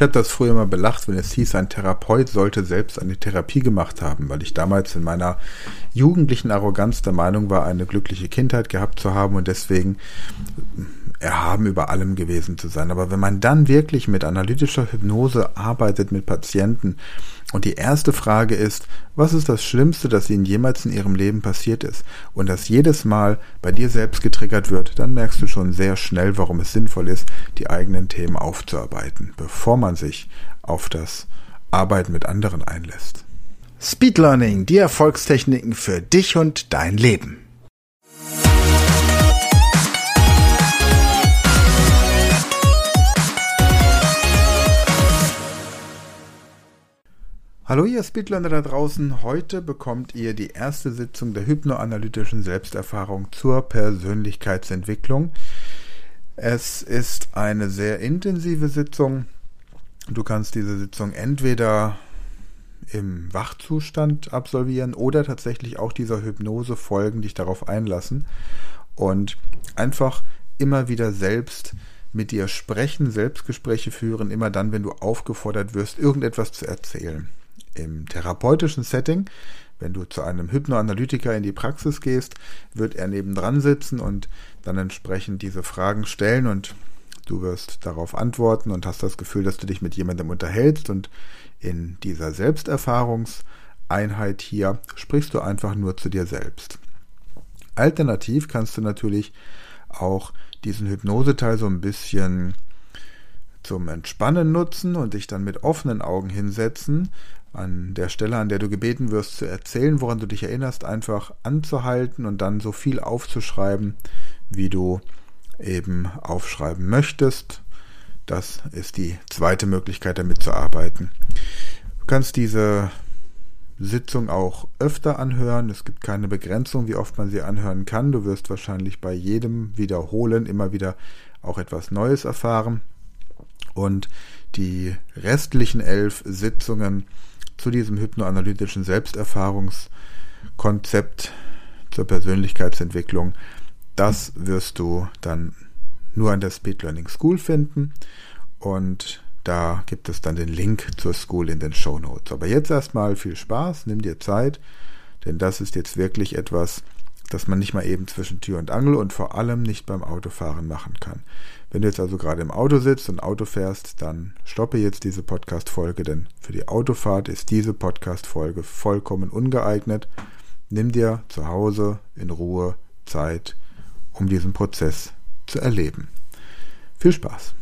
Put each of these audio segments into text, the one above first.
Ich habe das früher mal belacht, wenn es hieß, ein Therapeut sollte selbst eine Therapie gemacht haben, weil ich damals in meiner jugendlichen Arroganz der Meinung war, eine glückliche Kindheit gehabt zu haben und deswegen erhaben über allem gewesen zu sein. Aber wenn man dann wirklich mit analytischer Hypnose arbeitet mit Patienten und die erste Frage ist, was ist das Schlimmste, das ihnen jemals in ihrem Leben passiert ist und das jedes Mal bei dir selbst getriggert wird, dann merkst du schon sehr schnell, warum es sinnvoll ist, die eigenen Themen aufzuarbeiten, bevor man sich auf das Arbeiten mit anderen einlässt. Speed Learning, die Erfolgstechniken für dich und dein Leben. Hallo ihr Speedlearner da draußen, heute bekommt ihr die erste Sitzung der hypnoanalytischen Selbsterfahrung zur Persönlichkeitsentwicklung. Es ist eine sehr intensive Sitzung. Du kannst diese Sitzung entweder im Wachzustand absolvieren oder tatsächlich auch dieser Hypnose folgen, dich darauf einlassen und einfach immer wieder selbst mit dir sprechen, Selbstgespräche führen, immer dann, wenn du aufgefordert wirst, irgendetwas zu erzählen im therapeutischen Setting, wenn du zu einem Hypnoanalytiker in die Praxis gehst, wird er nebendran sitzen und dann entsprechend diese Fragen stellen und du wirst darauf antworten und hast das Gefühl, dass du dich mit jemandem unterhältst und in dieser Selbsterfahrungseinheit hier sprichst du einfach nur zu dir selbst. Alternativ kannst du natürlich auch diesen Hypnoseteil so ein bisschen zum Entspannen nutzen und dich dann mit offenen Augen hinsetzen, an der Stelle, an der du gebeten wirst zu erzählen, woran du dich erinnerst, einfach anzuhalten und dann so viel aufzuschreiben, wie du eben aufschreiben möchtest. Das ist die zweite Möglichkeit, damit zu arbeiten. Du kannst diese Sitzung auch öfter anhören. Es gibt keine Begrenzung, wie oft man sie anhören kann. Du wirst wahrscheinlich bei jedem Wiederholen immer wieder auch etwas Neues erfahren. Und die restlichen elf Sitzungen zu diesem hypnoanalytischen Selbsterfahrungskonzept zur Persönlichkeitsentwicklung. Das wirst du dann nur an der Speed Learning School finden und da gibt es dann den Link zur School in den Show Notes. Aber jetzt erstmal viel Spaß, nimm dir Zeit, denn das ist jetzt wirklich etwas, das man nicht mal eben zwischen Tür und Angel und vor allem nicht beim Autofahren machen kann. Wenn du jetzt also gerade im Auto sitzt und Auto fährst, dann stoppe jetzt diese Podcast-Folge, denn für die Autofahrt ist diese Podcast-Folge vollkommen ungeeignet. Nimm dir zu Hause in Ruhe Zeit, um diesen Prozess zu erleben. Viel Spaß!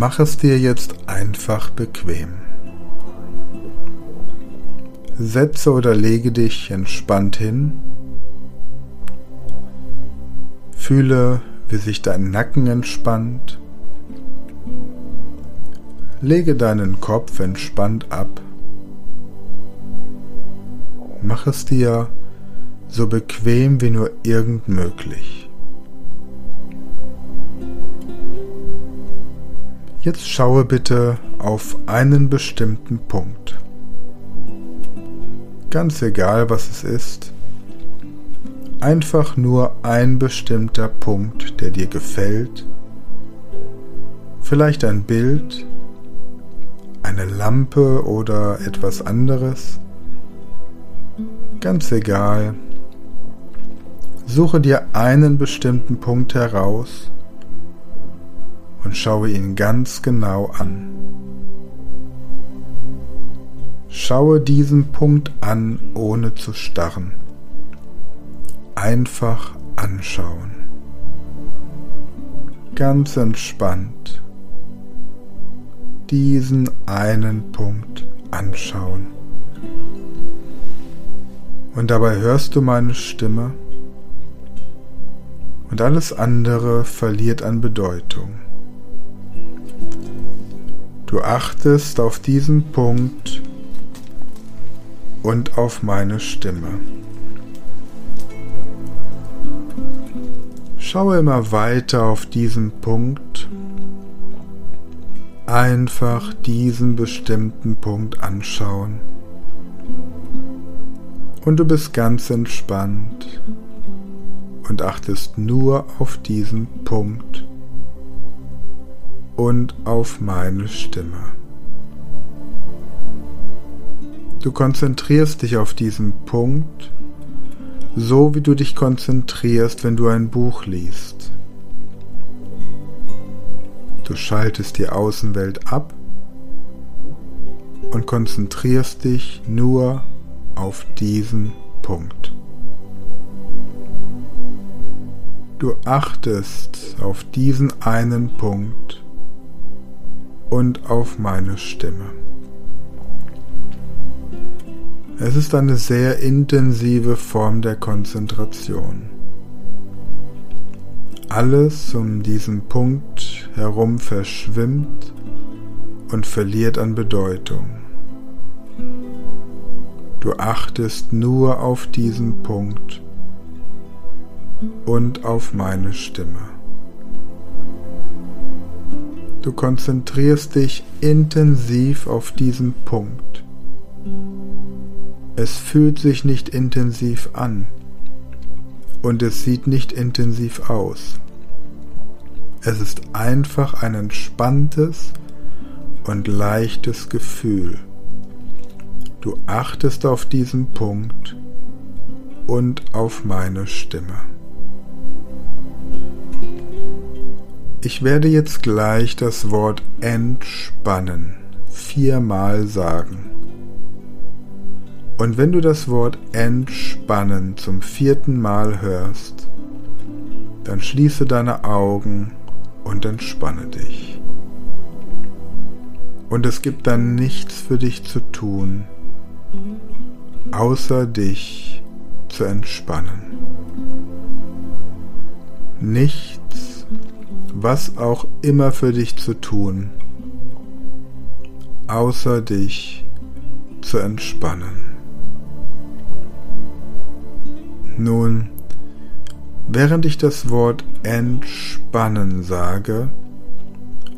Mach es dir jetzt einfach bequem. Setze oder lege dich entspannt hin. Fühle, wie sich dein Nacken entspannt. Lege deinen Kopf entspannt ab. Mach es dir so bequem wie nur irgend möglich. Jetzt schaue bitte auf einen bestimmten Punkt. Ganz egal, was es ist. Einfach nur ein bestimmter Punkt, der dir gefällt. Vielleicht ein Bild, eine Lampe oder etwas anderes. Ganz egal. Suche dir einen bestimmten Punkt heraus und schaue ihn ganz genau an. Schaue diesen Punkt an, ohne zu starren. Einfach anschauen. Ganz entspannt diesen einen Punkt anschauen. Und dabei hörst du meine Stimme und alles andere verliert an Bedeutung. Du achtest auf diesen Punkt und auf meine Stimme. Schaue immer weiter auf diesen Punkt. Einfach diesen bestimmten Punkt anschauen. Und du bist ganz entspannt und achtest nur auf diesen Punkt und auf meine Stimme. Du konzentrierst dich auf diesen Punkt, so wie du dich konzentrierst, wenn du ein Buch liest. Du schaltest die Außenwelt ab und konzentrierst dich nur auf diesen Punkt. Du achtest auf diesen einen Punkt und auf meine Stimme. Es ist eine sehr intensive Form der Konzentration. Alles um diesen Punkt herum verschwimmt und verliert an Bedeutung. Du achtest nur auf diesen Punkt und auf meine Stimme. Du konzentrierst dich intensiv auf diesen Punkt. Es fühlt sich nicht intensiv an und es sieht nicht intensiv aus. Es ist einfach ein entspanntes und leichtes Gefühl. Du achtest auf diesen Punkt und auf meine Stimme. Ich werde jetzt gleich das Wort entspannen viermal sagen. Und wenn du das Wort entspannen zum vierten Mal hörst, dann schließe deine Augen und entspanne dich. Und es gibt dann nichts für dich zu tun, außer dich zu entspannen. Nichts was auch immer für dich zu tun, außer dich zu entspannen. Nun, während ich das Wort entspannen sage,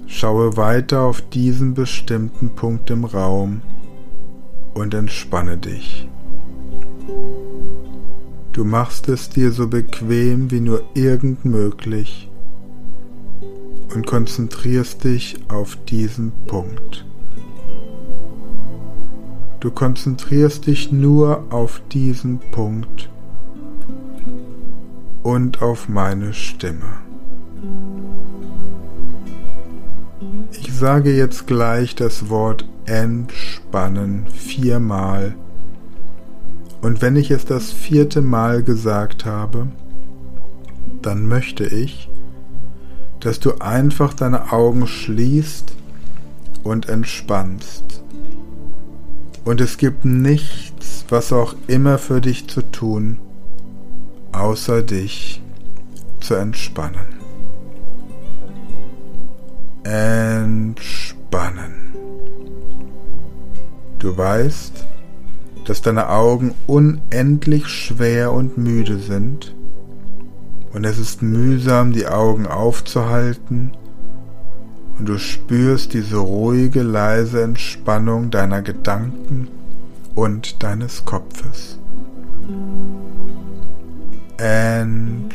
schaue weiter auf diesen bestimmten Punkt im Raum und entspanne dich. Du machst es dir so bequem wie nur irgend möglich und konzentrierst dich auf diesen Punkt. Du konzentrierst dich nur auf diesen Punkt und auf meine Stimme. Ich sage jetzt gleich das Wort entspannen viermal. Und wenn ich es das vierte Mal gesagt habe, dann möchte ich, dass du einfach deine Augen schließt und entspannst. Und es gibt nichts, was auch immer für dich zu tun, außer dich zu entspannen. Entspannen. Du weißt, dass deine Augen unendlich schwer und müde sind und es ist mühsam, die Augen aufzuhalten und du spürst diese ruhige, leise Entspannung deiner Gedanken und deines Kopfes. Entspannen.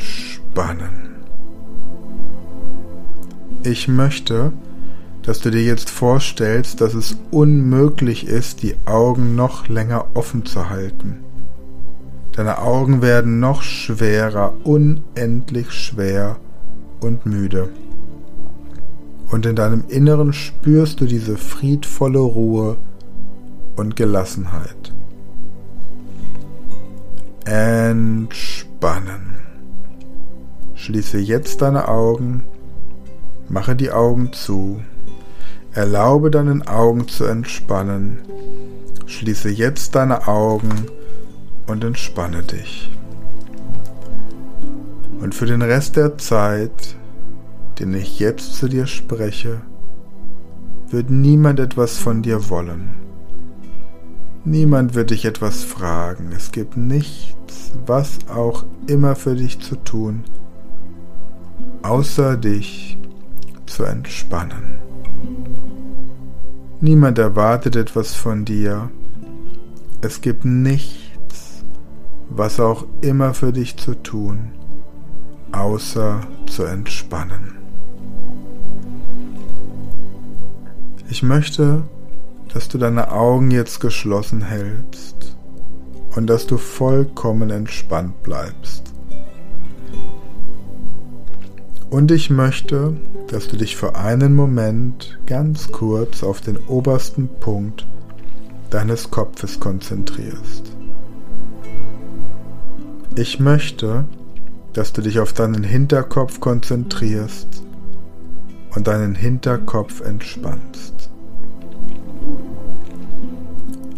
Ich möchte, dass du dir jetzt vorstellst, dass es unmöglich ist, die Augen noch länger offen zu halten. Deine Augen werden noch schwerer, unendlich schwer und müde. Und in deinem Inneren spürst du diese friedvolle Ruhe und Gelassenheit. Entspannen. Schließe jetzt deine Augen, mache die Augen zu, erlaube deinen Augen zu entspannen, schließe jetzt deine Augen und entspanne dich. Und für den Rest der Zeit, den ich jetzt zu dir spreche, wird niemand etwas von dir wollen. Niemand wird dich etwas fragen. Es gibt nichts, was auch immer für dich zu tun, außer dich zu entspannen. Niemand erwartet etwas von dir. Es gibt nichts, was auch immer für dich zu tun, außer zu entspannen. Ich möchte, dass du deine Augen jetzt geschlossen hältst und dass du vollkommen entspannt bleibst. Und ich möchte, dass du dich für einen Moment ganz kurz auf den obersten Punkt deines Kopfes konzentrierst. Ich möchte, dass du dich auf deinen Hinterkopf konzentrierst und deinen Hinterkopf entspannst.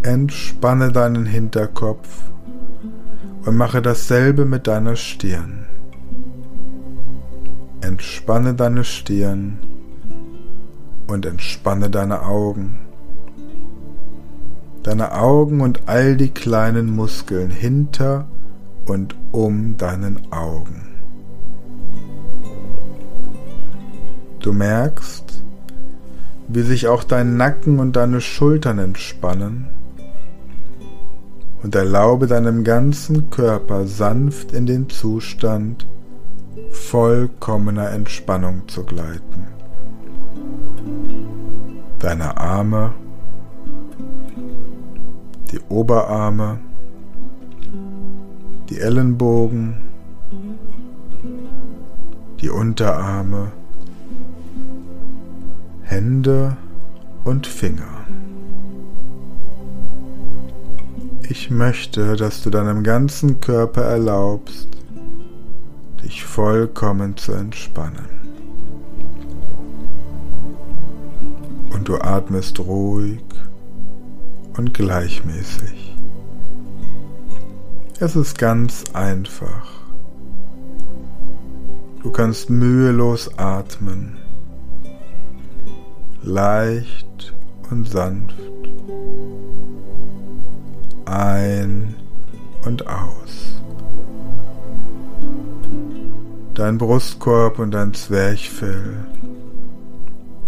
Entspanne deinen Hinterkopf und mache dasselbe mit deiner Stirn. Entspanne deine Stirn und entspanne deine Augen. Deine Augen und all die kleinen Muskeln hinter und um deinen Augen. Du merkst, wie sich auch dein Nacken und deine Schultern entspannen und erlaube deinem ganzen Körper sanft in den Zustand vollkommener Entspannung zu gleiten. Deine Arme, die Oberarme, die Ellenbogen, die Unterarme, Hände und Finger. Ich möchte, dass du deinem ganzen Körper erlaubst, dich vollkommen zu entspannen. Und du atmest ruhig und gleichmäßig. Es ist ganz einfach. Du kannst mühelos atmen, leicht und sanft ein und aus. Dein Brustkorb und dein Zwerchfell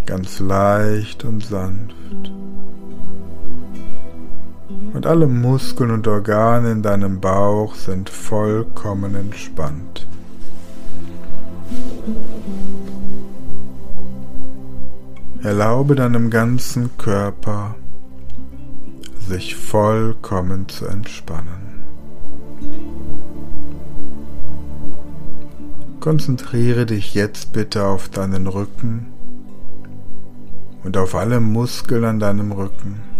ganz leicht und sanft. Und alle Muskeln und Organe in deinem Bauch sind vollkommen entspannt. Erlaube deinem ganzen Körper sich vollkommen zu entspannen. Konzentriere dich jetzt bitte auf deinen Rücken und auf alle Muskeln an deinem Rücken.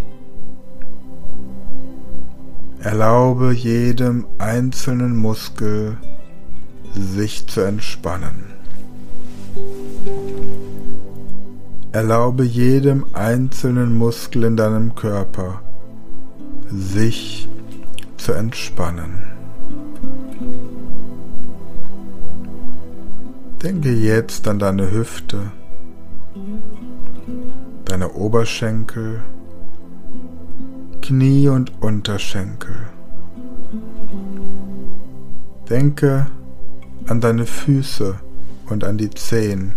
Erlaube jedem einzelnen Muskel sich zu entspannen. Erlaube jedem einzelnen Muskel in deinem Körper sich zu entspannen. Denke jetzt an deine Hüfte, deine Oberschenkel, Knie und Unterschenkel. Denke an deine Füße und an die Zehen.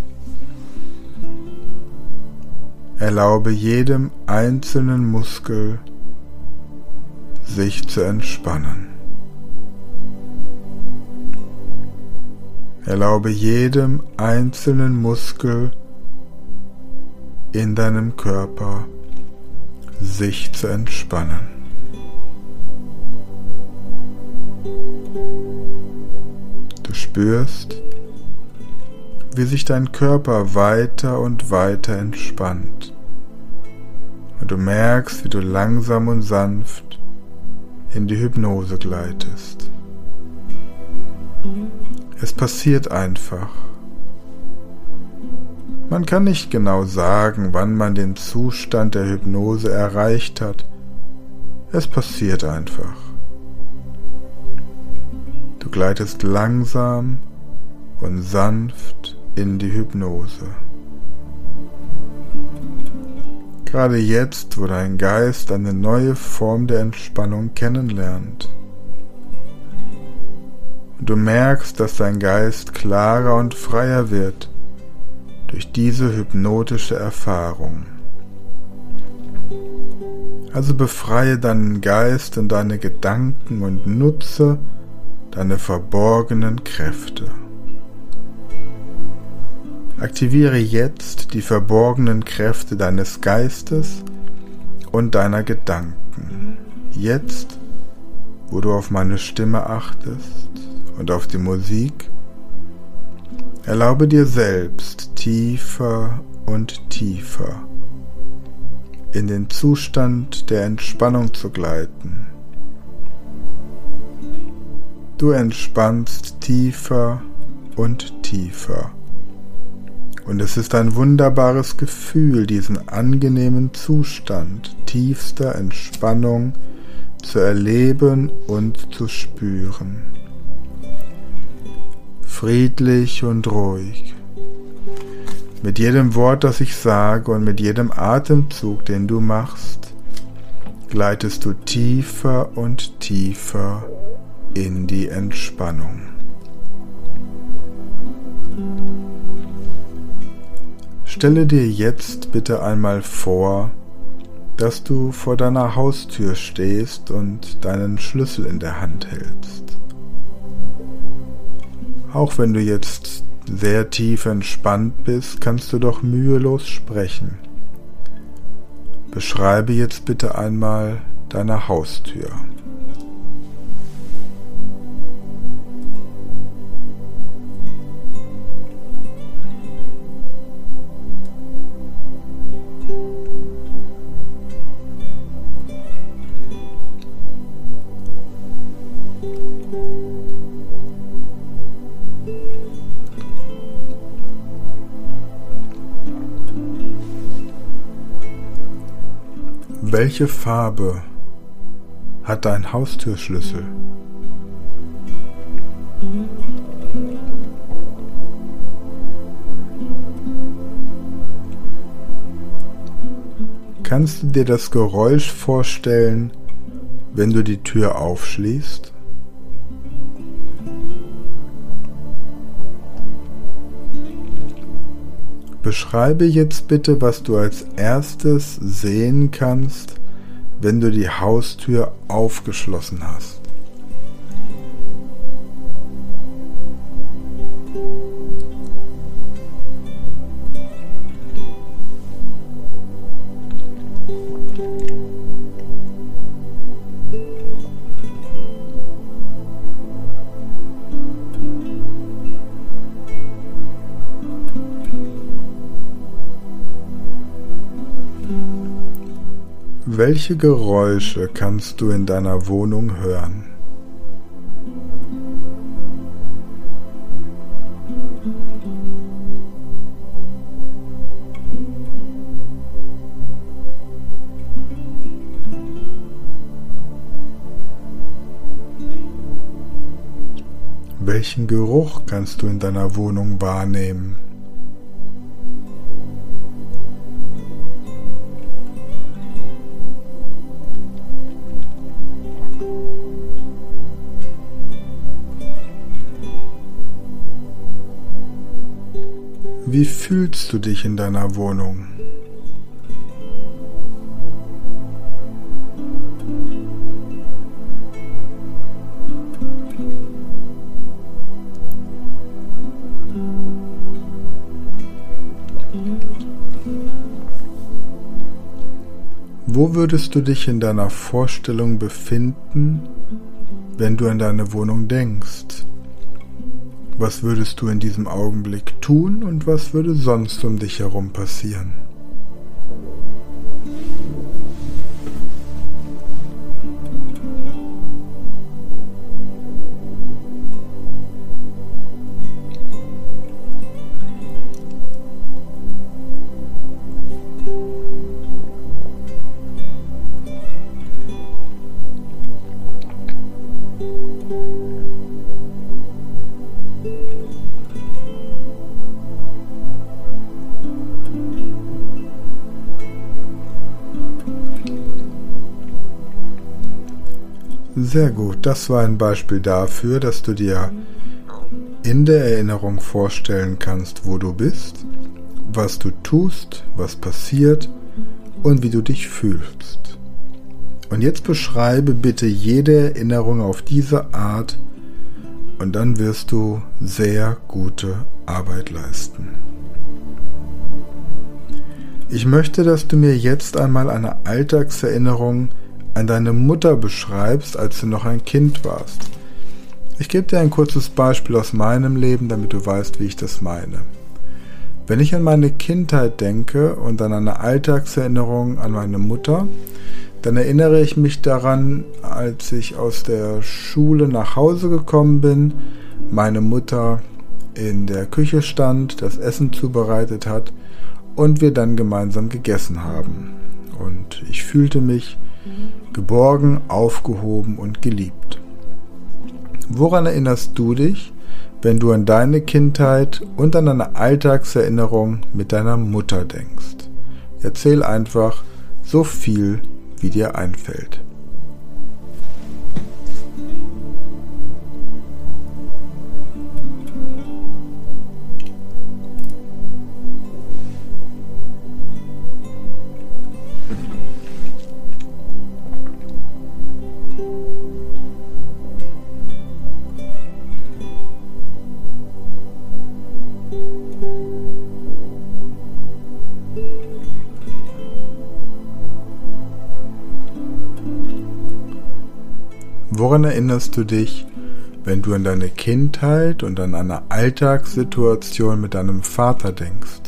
Erlaube jedem einzelnen Muskel sich zu entspannen. Erlaube jedem einzelnen Muskel in deinem Körper sich zu entspannen. Du spürst, wie sich dein Körper weiter und weiter entspannt. Und du merkst, wie du langsam und sanft in die Hypnose gleitest. Es passiert einfach. Man kann nicht genau sagen, wann man den Zustand der Hypnose erreicht hat. Es passiert einfach. Du gleitest langsam und sanft in die Hypnose. Gerade jetzt, wo dein Geist eine neue Form der Entspannung kennenlernt. Und du merkst, dass dein Geist klarer und freier wird durch diese hypnotische Erfahrung. Also befreie deinen Geist und deine Gedanken und nutze deine verborgenen Kräfte. Aktiviere jetzt die verborgenen Kräfte deines Geistes und deiner Gedanken. Jetzt, wo du auf meine Stimme achtest und auf die Musik, erlaube dir selbst tiefer und tiefer in den Zustand der Entspannung zu gleiten. Du entspannst tiefer und tiefer. Und es ist ein wunderbares Gefühl, diesen angenehmen Zustand tiefster Entspannung zu erleben und zu spüren. Friedlich und ruhig. Mit jedem Wort, das ich sage und mit jedem Atemzug, den du machst, gleitest du tiefer und tiefer in die Entspannung. Stelle dir jetzt bitte einmal vor, dass du vor deiner Haustür stehst und deinen Schlüssel in der Hand hältst. Auch wenn du jetzt sehr tief entspannt bist, kannst du doch mühelos sprechen. Beschreibe jetzt bitte einmal deine Haustür. Welche Farbe hat dein Haustürschlüssel? Kannst du dir das Geräusch vorstellen, wenn du die Tür aufschließt? Beschreibe jetzt bitte, was du als erstes sehen kannst, wenn du die Haustür aufgeschlossen hast. Welche Geräusche kannst du in deiner Wohnung hören? Welchen Geruch kannst du in deiner Wohnung wahrnehmen? Wie fühlst du dich in deiner Wohnung? Wo würdest du dich in deiner Vorstellung befinden, wenn du an deine Wohnung denkst? Was würdest du in diesem Augenblick tun und was würde sonst um dich herum passieren? Sehr gut, das war ein Beispiel dafür, dass du dir in der Erinnerung vorstellen kannst, wo du bist, was du tust, was passiert und wie du dich fühlst. Und jetzt beschreibe bitte jede Erinnerung auf diese Art und dann wirst du sehr gute Arbeit leisten. Ich möchte, dass du mir jetzt einmal eine Alltagserinnerung an deine Mutter beschreibst, als du noch ein Kind warst. Ich gebe dir ein kurzes Beispiel aus meinem Leben, damit du weißt, wie ich das meine. Wenn ich an meine Kindheit denke und an eine Alltagserinnerung an meine Mutter, dann erinnere ich mich daran, als ich aus der Schule nach Hause gekommen bin, meine Mutter in der Küche stand, das Essen zubereitet hat und wir dann gemeinsam gegessen haben. Und ich fühlte mich geborgen, aufgehoben und geliebt. Woran erinnerst du dich, wenn du an deine Kindheit und an eine Alltagserinnerung mit deiner Mutter denkst? Erzähl einfach so viel, wie dir einfällt. Woran erinnerst du dich, wenn du an deine Kindheit und an eine Alltagssituation mit deinem Vater denkst?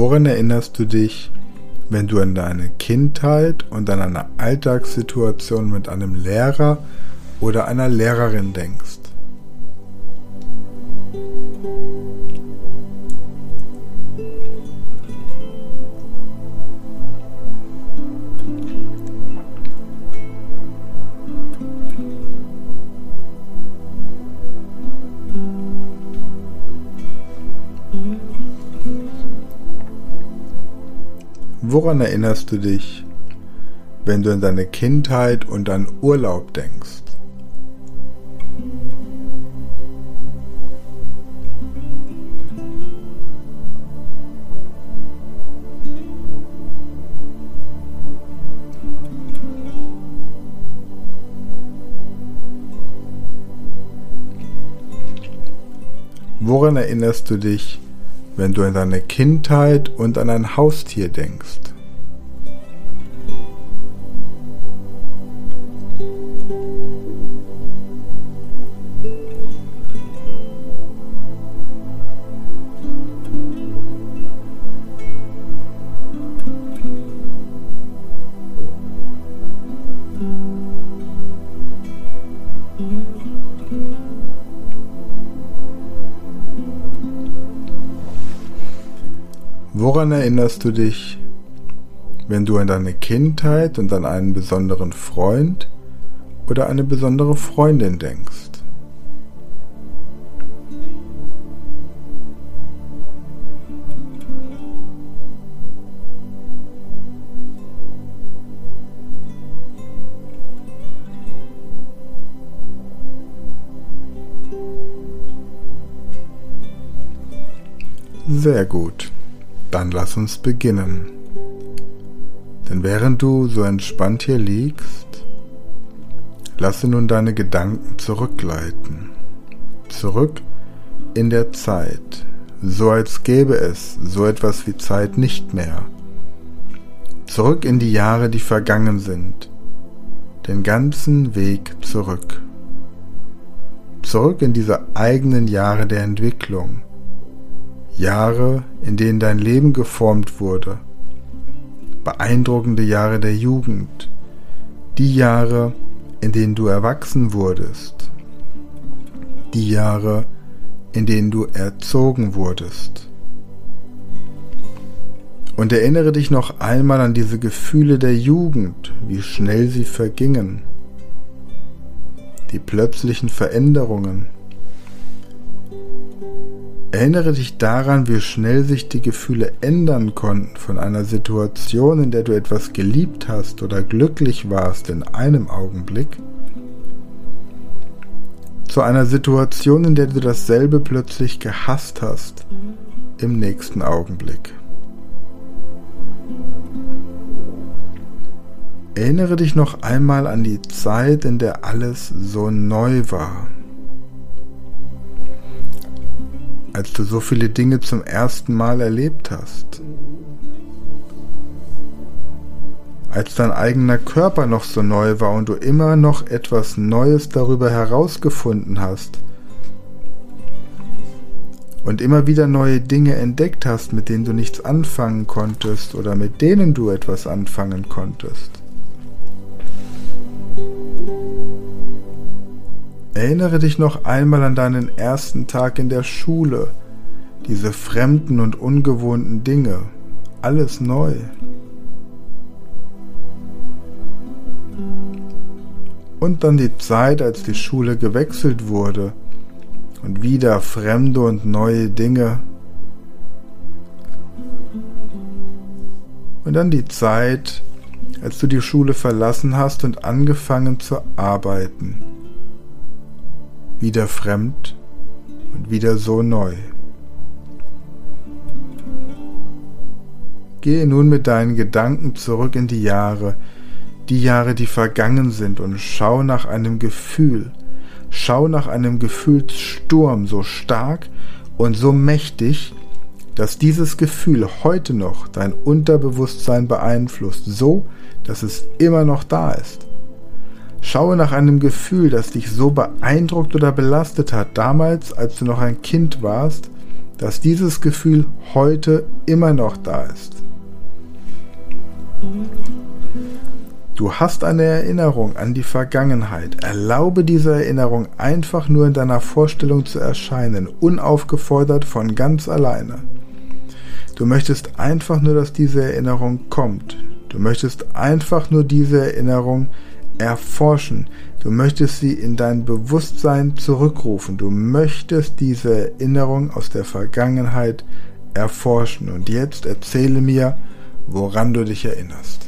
Woran erinnerst du dich, wenn du an deine Kindheit und an eine Alltagssituation mit einem Lehrer oder einer Lehrerin denkst? Woran erinnerst du dich, wenn du an deine Kindheit und an Urlaub denkst? Woran erinnerst du dich, wenn du an deine Kindheit und an ein Haustier denkst. Woran erinnerst du dich, wenn du an deine Kindheit und an einen besonderen Freund oder eine besondere Freundin denkst? Sehr gut. Dann lass uns beginnen. Denn während du so entspannt hier liegst, lasse nun deine Gedanken zurückgleiten. Zurück in der Zeit, so als gäbe es so etwas wie Zeit nicht mehr. Zurück in die Jahre, die vergangen sind, den ganzen Weg zurück. Zurück in diese eigenen Jahre der Entwicklung, Jahre, in denen dein Leben geformt wurde, beeindruckende Jahre der Jugend, die Jahre, in denen du erwachsen wurdest, die Jahre, in denen du erzogen wurdest. Und erinnere dich noch einmal an diese Gefühle der Jugend, wie schnell sie vergingen, die plötzlichen Veränderungen. Erinnere dich daran, wie schnell sich die Gefühle ändern konnten von einer Situation, in der du etwas geliebt hast oder glücklich warst in einem Augenblick, zu einer Situation, in der du dasselbe plötzlich gehasst hast im nächsten Augenblick. Erinnere dich noch einmal an die Zeit, in der alles so neu war. Als du so viele Dinge zum ersten Mal erlebt hast. als dein eigener Körper noch so neu war und du immer noch etwas Neues darüber herausgefunden hast und immer wieder neue Dinge entdeckt hast, mit denen du nichts anfangen konntest oder mit denen du etwas anfangen konntest. Erinnere dich noch einmal an deinen ersten Tag in der Schule, diese fremden und ungewohnten Dinge, alles neu. und dann die Zeit, als die Schule gewechselt wurde und wieder fremde und neue Dinge. Und dann die Zeit, als du die Schule verlassen hast und angefangen zu arbeiten. Wieder fremd und wieder so neu. Gehe nun mit deinen Gedanken zurück in die Jahre, die Jahre, die vergangen sind, und schau nach einem Gefühl, schau nach einem Gefühlssturm so stark und so mächtig, dass dieses Gefühl heute noch dein Unterbewusstsein beeinflusst, so dass es immer noch da ist. Schaue nach einem Gefühl, das dich so beeindruckt oder belastet hat, damals, als du noch ein Kind warst, dass dieses Gefühl heute immer noch da ist. Du hast eine Erinnerung an die Vergangenheit. Erlaube dieser Erinnerung einfach nur in deiner Vorstellung zu erscheinen, unaufgefordert von ganz alleine. Du möchtest einfach nur, dass diese Erinnerung kommt. Du möchtest einfach nur diese Erinnerung erforschen. Du möchtest sie in dein Bewusstsein zurückrufen. Du möchtest diese Erinnerung aus der Vergangenheit erforschen. Und jetzt erzähle mir, woran du dich erinnerst.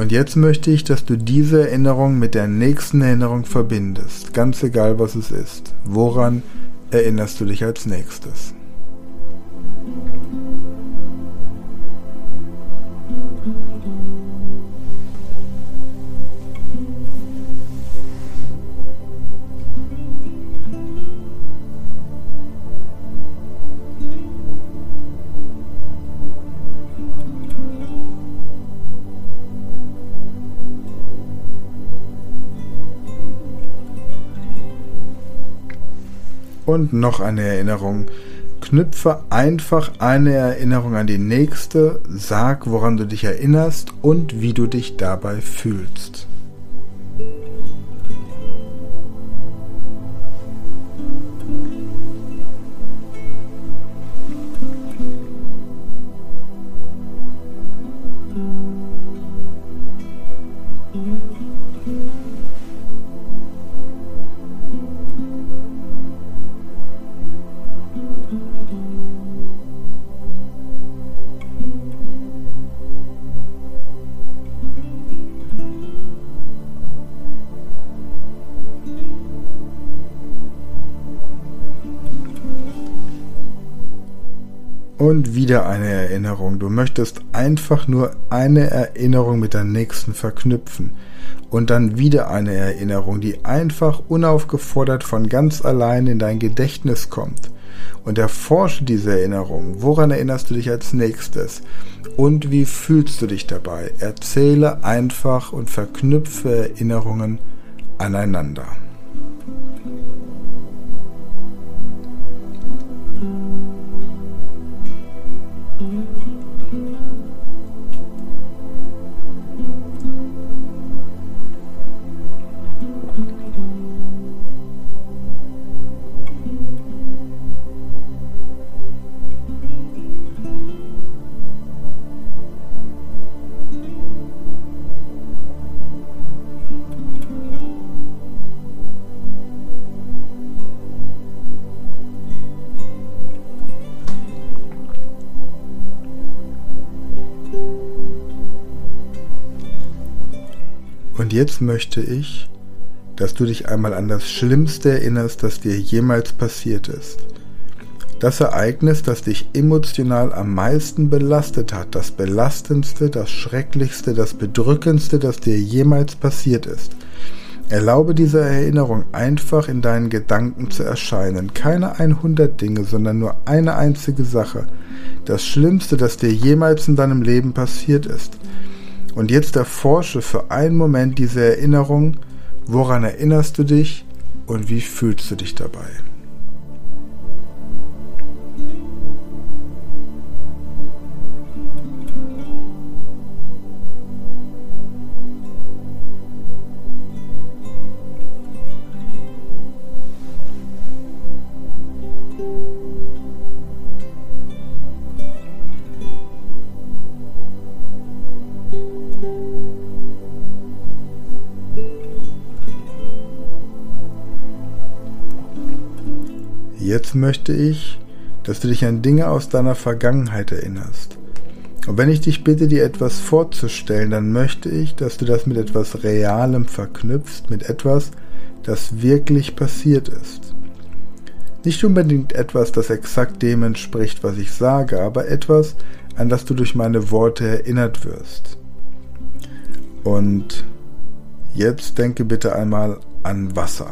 Und jetzt möchte ich, dass du diese Erinnerung mit der nächsten Erinnerung verbindest, ganz egal was es ist. Woran erinnerst du dich als nächstes? Und noch eine Erinnerung. Knüpfe einfach eine Erinnerung an die nächste, sag, woran du dich erinnerst und wie du dich dabei fühlst. Und wieder eine Erinnerung. Du möchtest einfach nur eine Erinnerung mit der nächsten verknüpfen. Und dann wieder eine Erinnerung, die einfach unaufgefordert von ganz allein in dein Gedächtnis kommt. Und erforsche diese Erinnerung. Woran erinnerst du dich als nächstes? Und wie fühlst du dich dabei? Erzähle einfach und verknüpfe Erinnerungen aneinander. Und jetzt möchte ich, dass du dich einmal an das Schlimmste erinnerst, das dir jemals passiert ist. Das Ereignis, das dich emotional am meisten belastet hat, das belastendste, das schrecklichste, das bedrückendste, das dir jemals passiert ist. Erlaube dieser Erinnerung einfach in deinen Gedanken zu erscheinen. Keine 100 Dinge, sondern nur eine einzige Sache. Das Schlimmste, das dir jemals in deinem Leben passiert ist. Und jetzt erforsche für einen Moment diese Erinnerung, woran erinnerst du dich und wie fühlst du dich dabei? Jetzt möchte ich, dass du dich an Dinge aus deiner Vergangenheit erinnerst. Und wenn ich dich bitte, dir etwas vorzustellen, dann möchte ich, dass du das mit etwas Realem verknüpfst, mit etwas, das wirklich passiert ist. Nicht unbedingt etwas, das exakt dem entspricht, was ich sage, aber etwas, an das du durch meine Worte erinnert wirst. Und jetzt denke bitte einmal an Wasser.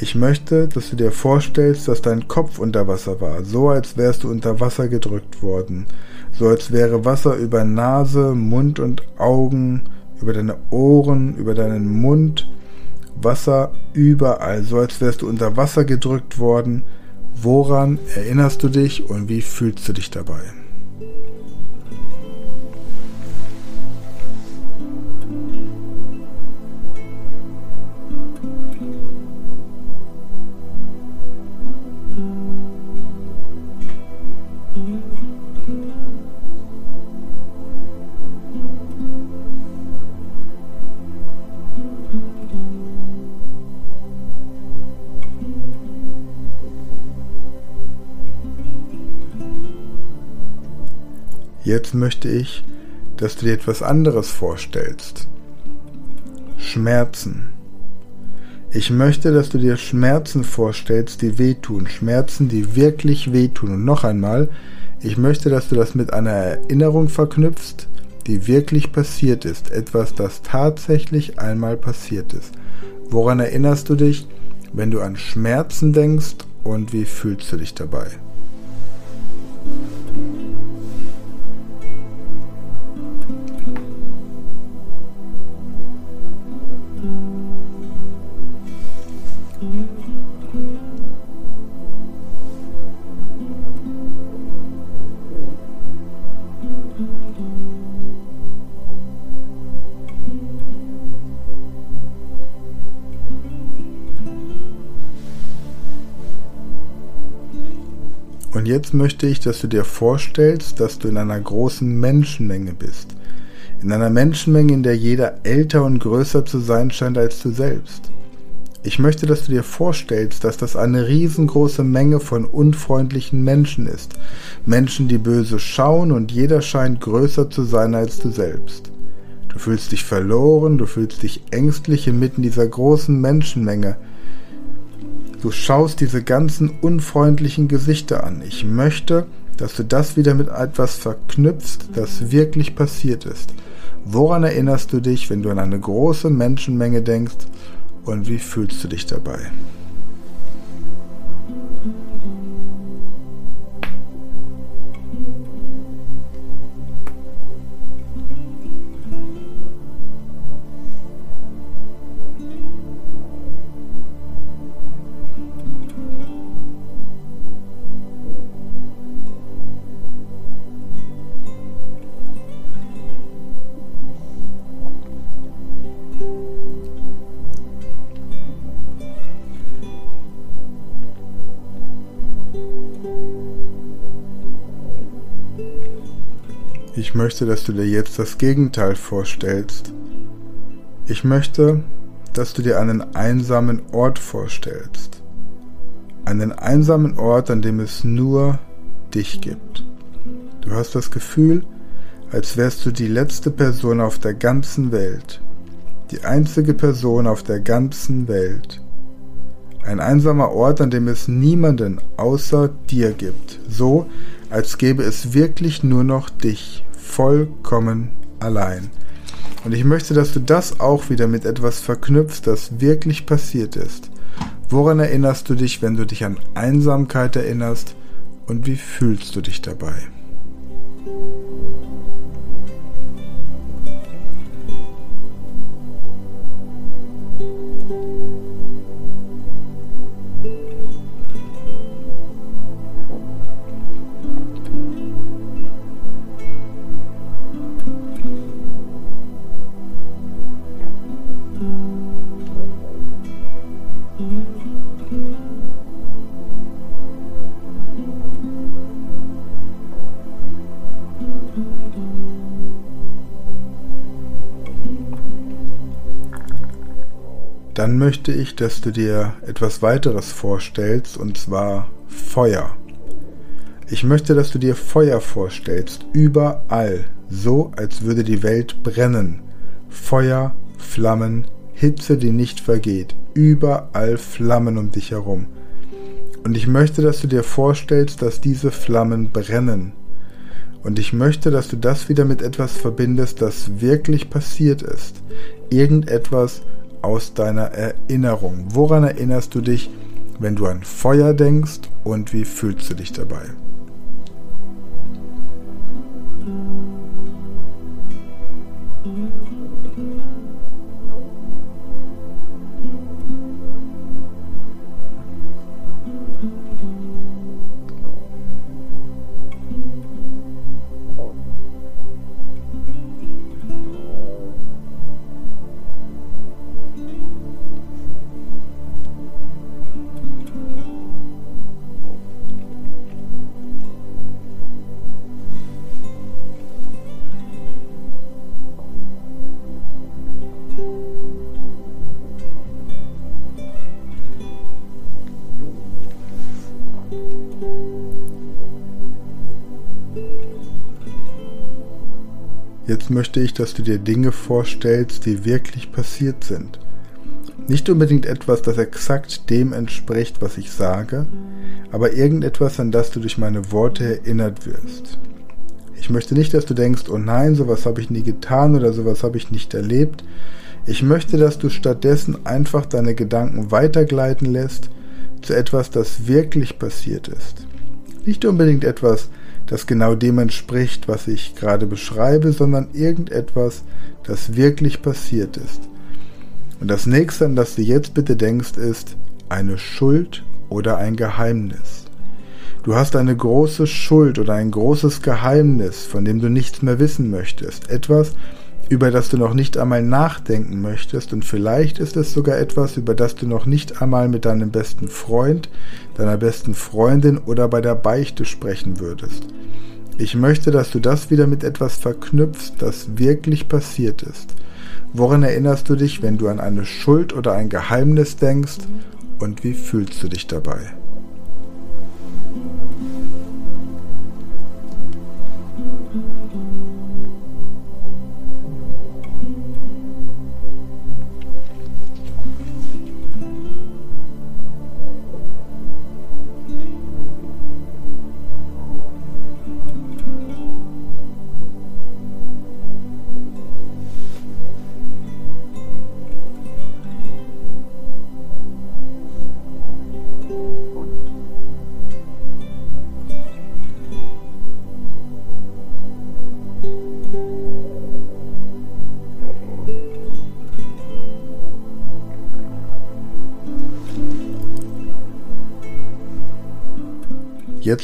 Ich möchte, dass du dir vorstellst, dass dein Kopf unter Wasser war, so als wärst du unter Wasser gedrückt worden, so als wäre Wasser über Nase, Mund und Augen, über deine Ohren, über deinen Mund, Wasser überall, so als wärst du unter Wasser gedrückt worden. Woran erinnerst du dich und wie fühlst du dich dabei? Jetzt möchte ich, dass du dir etwas anderes vorstellst. Schmerzen. Ich möchte, dass du dir Schmerzen vorstellst, die wehtun. Schmerzen, die wirklich wehtun. Und noch einmal, ich möchte, dass du das mit einer Erinnerung verknüpfst, die wirklich passiert ist. Etwas, das tatsächlich einmal passiert ist. Woran erinnerst du dich, wenn du an Schmerzen denkst und wie fühlst du dich dabei? Und jetzt möchte ich, dass du dir vorstellst, dass du in einer großen Menschenmenge bist. In einer Menschenmenge, in der jeder älter und größer zu sein scheint als du selbst. Ich möchte, dass du dir vorstellst, dass das eine riesengroße Menge von unfreundlichen Menschen ist. Menschen, die böse schauen und jeder scheint größer zu sein als du selbst. Du fühlst dich verloren, du fühlst dich ängstlich inmitten dieser großen Menschenmenge. Du schaust diese ganzen unfreundlichen Gesichter an. Ich möchte, dass du das wieder mit etwas verknüpfst, das wirklich passiert ist. Woran erinnerst du dich, wenn du an eine große Menschenmenge denkst und wie fühlst du dich dabei? Möchte, dass du dir jetzt das Gegenteil vorstellst. Ich möchte, dass du dir einen einsamen Ort vorstellst. Einen einsamen Ort, an dem es nur dich gibt. Du hast das Gefühl, als wärst du die letzte Person auf der ganzen Welt. die einzige Person auf der ganzen Welt. Ein einsamer Ort, an dem es niemanden außer dir gibt, so als gäbe es wirklich nur noch dich, vollkommen allein. Und ich möchte, dass du das auch wieder mit etwas verknüpfst, das wirklich passiert ist. Woran erinnerst du dich, wenn du dich an Einsamkeit erinnerst und wie fühlst du dich dabei? Dann möchte ich, dass du dir etwas weiteres vorstellst, und zwar Feuer. Ich möchte, dass du dir Feuer vorstellst, überall, so als würde die Welt brennen. Feuer, Flammen, Hitze, die nicht vergeht, überall Flammen um dich herum. Und ich möchte, dass du dir vorstellst, dass diese Flammen brennen. Und ich möchte, dass du das wieder mit etwas verbindest, das wirklich passiert ist. Irgendetwas, aus deiner Erinnerung. Woran erinnerst du dich, wenn du an Feuer denkst und wie fühlst du dich dabei? Jetzt möchte ich, dass du dir Dinge vorstellst, die wirklich passiert sind. Nicht unbedingt etwas, das exakt dem entspricht, was ich sage, aber irgendetwas, an das du durch meine Worte erinnert wirst. Ich möchte nicht, dass du denkst, oh nein, sowas habe ich nie getan oder sowas habe ich nicht erlebt. Ich möchte, dass du stattdessen einfach deine Gedanken weitergleiten lässt zu etwas, das wirklich passiert ist. Nicht unbedingt etwas, das genau dem entspricht, was ich gerade beschreibe, sondern irgendetwas, das wirklich passiert ist. Und das nächste, an das du jetzt bitte denkst, ist eine Schuld oder ein Geheimnis. Du hast eine große Schuld oder ein großes Geheimnis, von dem du nichts mehr wissen möchtest. Etwas, über das du noch nicht einmal nachdenken möchtest und vielleicht ist es sogar etwas, über das du noch nicht einmal mit deinem besten Freund, deiner besten Freundin oder bei der Beichte sprechen würdest. Ich möchte, dass du das wieder mit etwas verknüpfst, das wirklich passiert ist. Woran erinnerst du dich, wenn du an eine Schuld oder ein Geheimnis denkst und wie fühlst du dich dabei?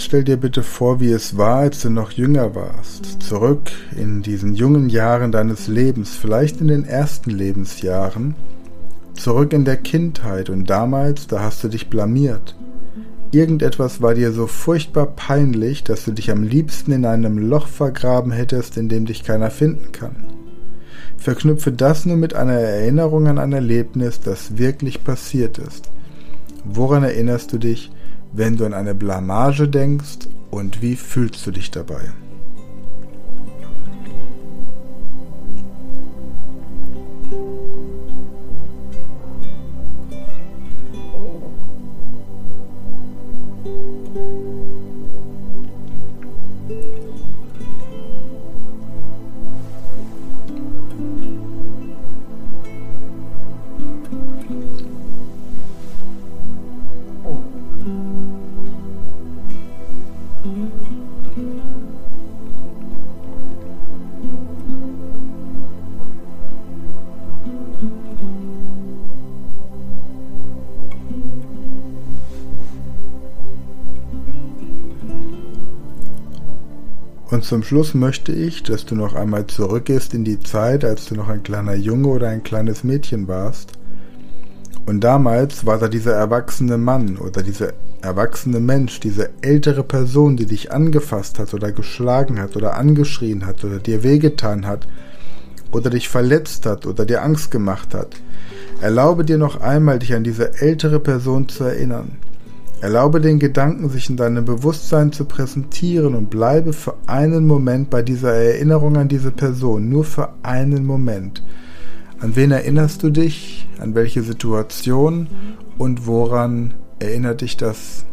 Jetzt stell dir bitte vor, wie es war, als du noch jünger warst. Zurück in diesen jungen Jahren deines Lebens, vielleicht in den ersten Lebensjahren. Zurück in der Kindheit und damals, da hast du dich blamiert. Irgendetwas war dir so furchtbar peinlich, dass du dich am liebsten in einem Loch vergraben hättest, in dem dich keiner finden kann. Verknüpfe das nur mit einer Erinnerung an ein Erlebnis, das wirklich passiert ist. Woran erinnerst du dich, wenn du an eine Blamage denkst und wie fühlst du dich dabei? Zum Schluss möchte ich, dass du noch einmal zurückgehst in die Zeit, als du noch ein kleiner Junge oder ein kleines Mädchen warst. Und damals war da dieser erwachsene Mann oder dieser erwachsene Mensch, diese ältere Person, die dich angefasst hat oder geschlagen hat oder angeschrien hat oder dir wehgetan hat oder dich verletzt hat oder dir Angst gemacht hat. Erlaube dir noch einmal, dich an diese ältere Person zu erinnern. Erlaube den Gedanken, sich in deinem Bewusstsein zu präsentieren und bleibe für einen Moment bei dieser Erinnerung an diese Person, nur für einen Moment. An wen erinnerst du dich? An welche Situation? Und woran erinnert dich das?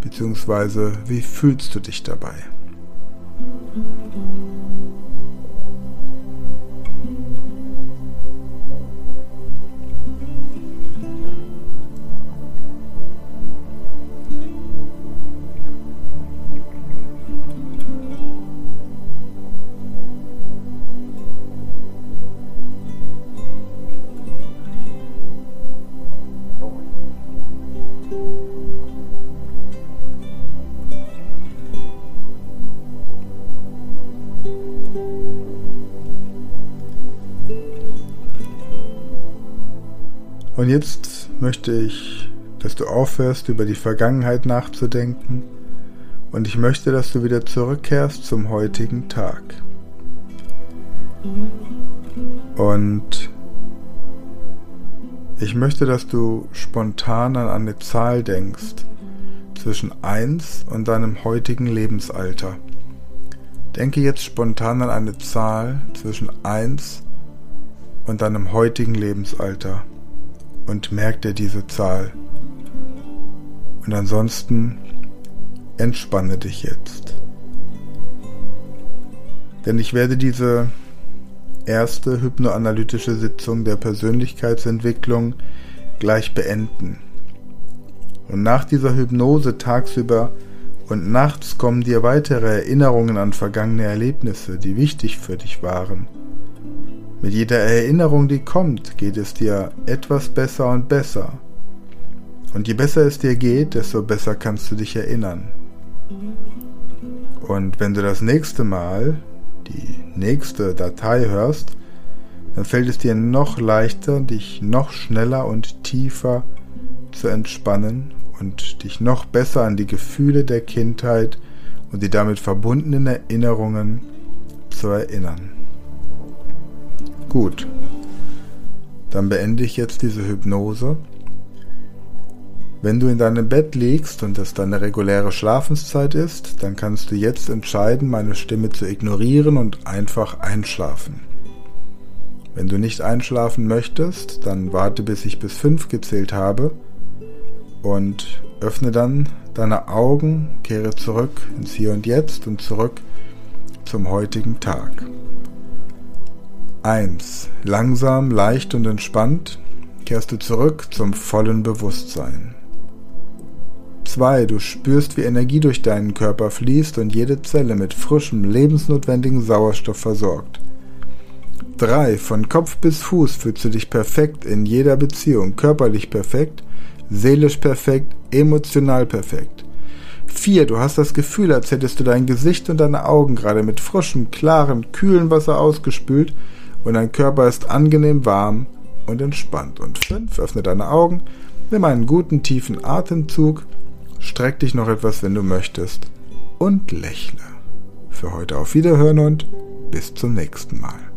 Beziehungsweise wie fühlst du dich dabei? Jetzt möchte ich, dass du aufhörst, über die Vergangenheit nachzudenken. Und ich möchte, dass du wieder zurückkehrst zum heutigen Tag. Und ich möchte, dass du spontan an eine Zahl denkst zwischen 1 und deinem heutigen Lebensalter. Denke jetzt spontan an eine Zahl zwischen 1 und deinem heutigen Lebensalter und merk dir diese Zahl. Und ansonsten entspanne dich jetzt. Denn ich werde diese erste hypnoanalytische Sitzung der Persönlichkeitsentwicklung gleich beenden. Und nach dieser Hypnose tagsüber und nachts kommen dir weitere Erinnerungen an vergangene Erlebnisse, die wichtig für dich waren. Mit jeder Erinnerung, die kommt, geht es dir etwas besser und besser. Und je besser es dir geht, desto besser kannst du dich erinnern. Und wenn du das nächste Mal die nächste Datei hörst, dann fällt es dir noch leichter, dich noch schneller und tiefer zu entspannen und dich noch besser an die Gefühle der Kindheit und die damit verbundenen Erinnerungen zu erinnern. Gut. Dann beende ich jetzt diese Hypnose. Wenn du in deinem Bett liegst und es deine reguläre Schlafenszeit ist, dann kannst du jetzt entscheiden, meine Stimme zu ignorieren und einfach einschlafen. Wenn du nicht einschlafen möchtest, dann warte bis ich bis fünf gezählt habe und öffne dann deine Augen, kehre zurück ins Hier und Jetzt und zurück zum heutigen Tag. 1. Langsam, leicht und entspannt kehrst du zurück zum vollen Bewusstsein. 2. Du spürst, wie Energie durch deinen Körper fließt und jede Zelle mit frischem, lebensnotwendigen Sauerstoff versorgt. 3. Von Kopf bis Fuß fühlst du dich perfekt in jeder Beziehung, körperlich perfekt, seelisch perfekt, emotional perfekt. 4. Du hast das Gefühl, als hättest du dein Gesicht und deine Augen gerade mit frischem, klarem, kühlen Wasser ausgespült und dein Körper ist angenehm warm und entspannt. Und 5. Öffne deine Augen, nimm einen guten tiefen Atemzug, streck dich noch etwas, wenn du möchtest und lächle. Für heute auf Wiederhören und bis zum nächsten Mal.